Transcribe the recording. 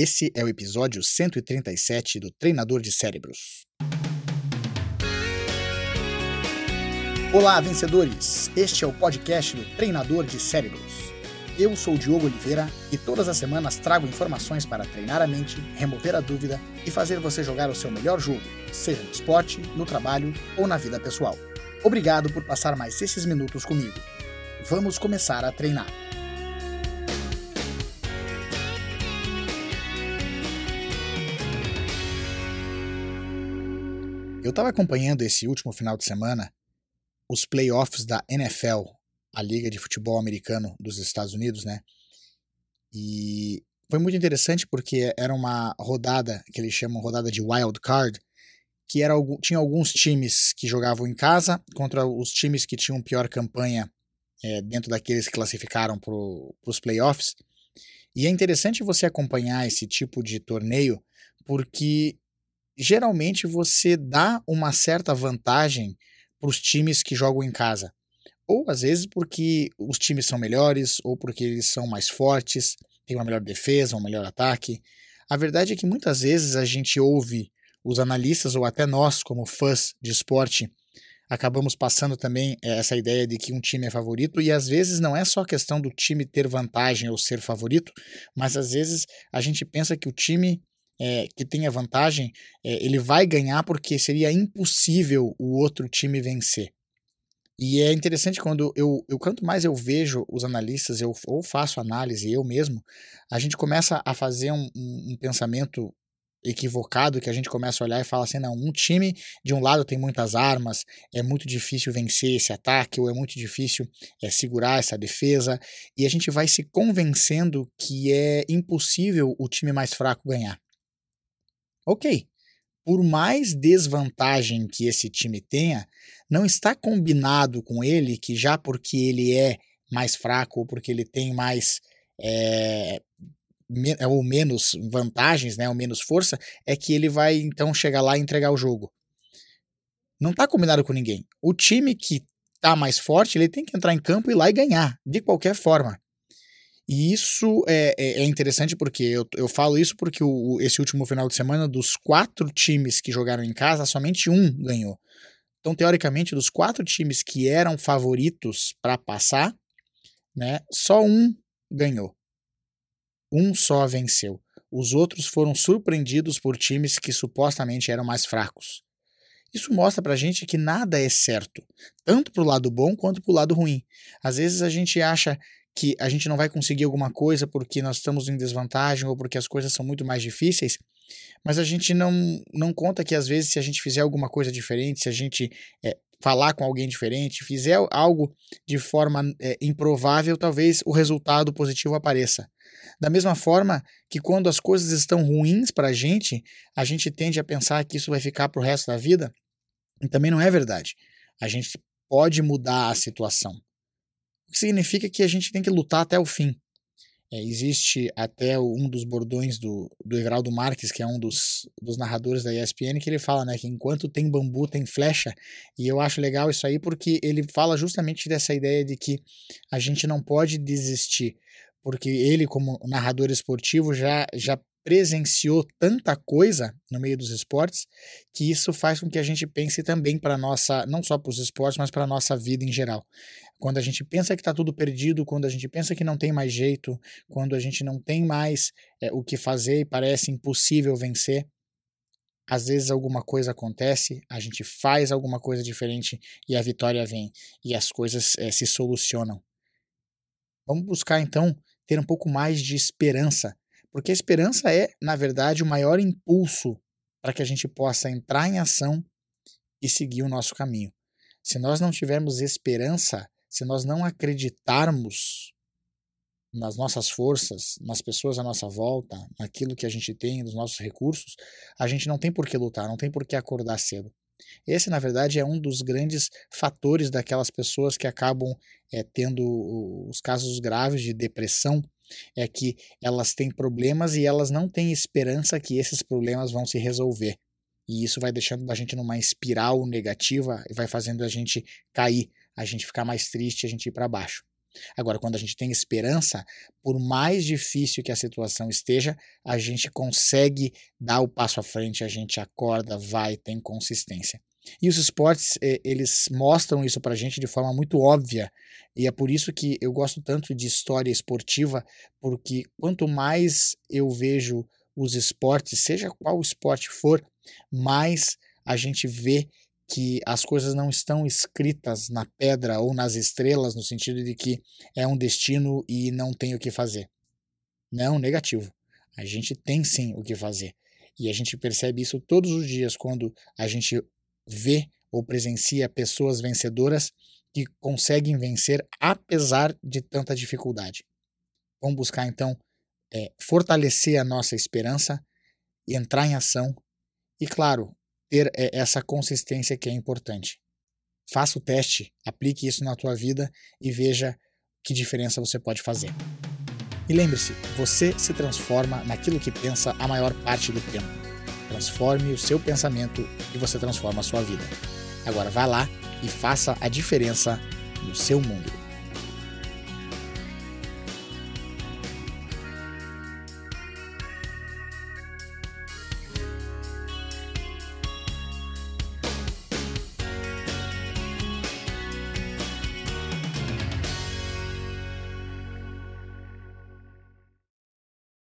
Esse é o episódio 137 do Treinador de Cérebros. Olá, vencedores! Este é o podcast do Treinador de Cérebros. Eu sou o Diogo Oliveira e todas as semanas trago informações para treinar a mente, remover a dúvida e fazer você jogar o seu melhor jogo, seja no esporte, no trabalho ou na vida pessoal. Obrigado por passar mais esses minutos comigo. Vamos começar a treinar. Eu estava acompanhando esse último final de semana os playoffs da NFL, a Liga de Futebol Americano dos Estados Unidos, né? E foi muito interessante porque era uma rodada que eles chamam rodada de wild card, que era, tinha alguns times que jogavam em casa contra os times que tinham pior campanha é, dentro daqueles que classificaram para os playoffs. E é interessante você acompanhar esse tipo de torneio porque geralmente você dá uma certa vantagem para os times que jogam em casa. Ou às vezes porque os times são melhores, ou porque eles são mais fortes, têm uma melhor defesa, um melhor ataque. A verdade é que muitas vezes a gente ouve os analistas, ou até nós, como fãs de esporte, acabamos passando também eh, essa ideia de que um time é favorito, e às vezes não é só questão do time ter vantagem ou ser favorito, mas às vezes a gente pensa que o time é, que tenha vantagem, é, ele vai ganhar porque seria impossível o outro time vencer. E é interessante quando eu, eu quanto mais eu vejo os analistas, eu ou faço análise eu mesmo, a gente começa a fazer um, um, um pensamento equivocado que a gente começa a olhar e fala assim, não, um time de um lado tem muitas armas, é muito difícil vencer esse ataque ou é muito difícil é, segurar essa defesa e a gente vai se convencendo que é impossível o time mais fraco ganhar. Ok, por mais desvantagem que esse time tenha, não está combinado com ele que já porque ele é mais fraco ou porque ele tem mais é, ou menos vantagens, né, ou menos força, é que ele vai então chegar lá e entregar o jogo. Não está combinado com ninguém. O time que está mais forte, ele tem que entrar em campo e ir lá e ganhar, de qualquer forma. E isso é, é, é interessante porque eu, eu falo isso porque o, esse último final de semana, dos quatro times que jogaram em casa, somente um ganhou. Então, teoricamente, dos quatro times que eram favoritos para passar, né, só um ganhou. Um só venceu. Os outros foram surpreendidos por times que supostamente eram mais fracos. Isso mostra pra gente que nada é certo, tanto pro lado bom quanto pro lado ruim. Às vezes a gente acha que a gente não vai conseguir alguma coisa porque nós estamos em desvantagem ou porque as coisas são muito mais difíceis, mas a gente não, não conta que às vezes se a gente fizer alguma coisa diferente, se a gente é, falar com alguém diferente, fizer algo de forma é, improvável, talvez o resultado positivo apareça. Da mesma forma que quando as coisas estão ruins para a gente, a gente tende a pensar que isso vai ficar para o resto da vida, e também não é verdade. A gente pode mudar a situação o que significa que a gente tem que lutar até o fim. É, existe até um dos bordões do, do Everaldo Marques, que é um dos, dos narradores da ESPN, que ele fala né, que enquanto tem bambu, tem flecha. E eu acho legal isso aí porque ele fala justamente dessa ideia de que a gente não pode desistir. Porque ele, como narrador esportivo, já, já presenciou tanta coisa no meio dos esportes que isso faz com que a gente pense também para nossa, não só para os esportes, mas para a nossa vida em geral. Quando a gente pensa que está tudo perdido, quando a gente pensa que não tem mais jeito, quando a gente não tem mais é, o que fazer e parece impossível vencer, às vezes alguma coisa acontece, a gente faz alguma coisa diferente e a vitória vem e as coisas é, se solucionam. Vamos buscar então ter um pouco mais de esperança porque a esperança é, na verdade, o maior impulso para que a gente possa entrar em ação e seguir o nosso caminho. Se nós não tivermos esperança, se nós não acreditarmos nas nossas forças, nas pessoas à nossa volta, naquilo que a gente tem, nos nossos recursos, a gente não tem por que lutar, não tem por que acordar cedo. Esse, na verdade, é um dos grandes fatores daquelas pessoas que acabam é, tendo os casos graves de depressão é que elas têm problemas e elas não têm esperança que esses problemas vão se resolver. E isso vai deixando a gente numa espiral negativa e vai fazendo a gente cair, a gente ficar mais triste, a gente ir para baixo. Agora, quando a gente tem esperança, por mais difícil que a situação esteja, a gente consegue dar o passo à frente, a gente acorda, vai, tem consistência. E os esportes, eles mostram isso pra gente de forma muito óbvia. E é por isso que eu gosto tanto de história esportiva, porque quanto mais eu vejo os esportes, seja qual esporte for, mais a gente vê que as coisas não estão escritas na pedra ou nas estrelas, no sentido de que é um destino e não tem o que fazer. Não, negativo. A gente tem sim o que fazer. E a gente percebe isso todos os dias quando a gente vê ou presencia pessoas vencedoras que conseguem vencer apesar de tanta dificuldade. Vamos buscar então é, fortalecer a nossa esperança, entrar em ação e, claro, ter é, essa consistência que é importante. Faça o teste, aplique isso na tua vida e veja que diferença você pode fazer. E lembre-se, você se transforma naquilo que pensa a maior parte do tempo. Transforme o seu pensamento e você transforma a sua vida. Agora vá lá e faça a diferença no seu mundo.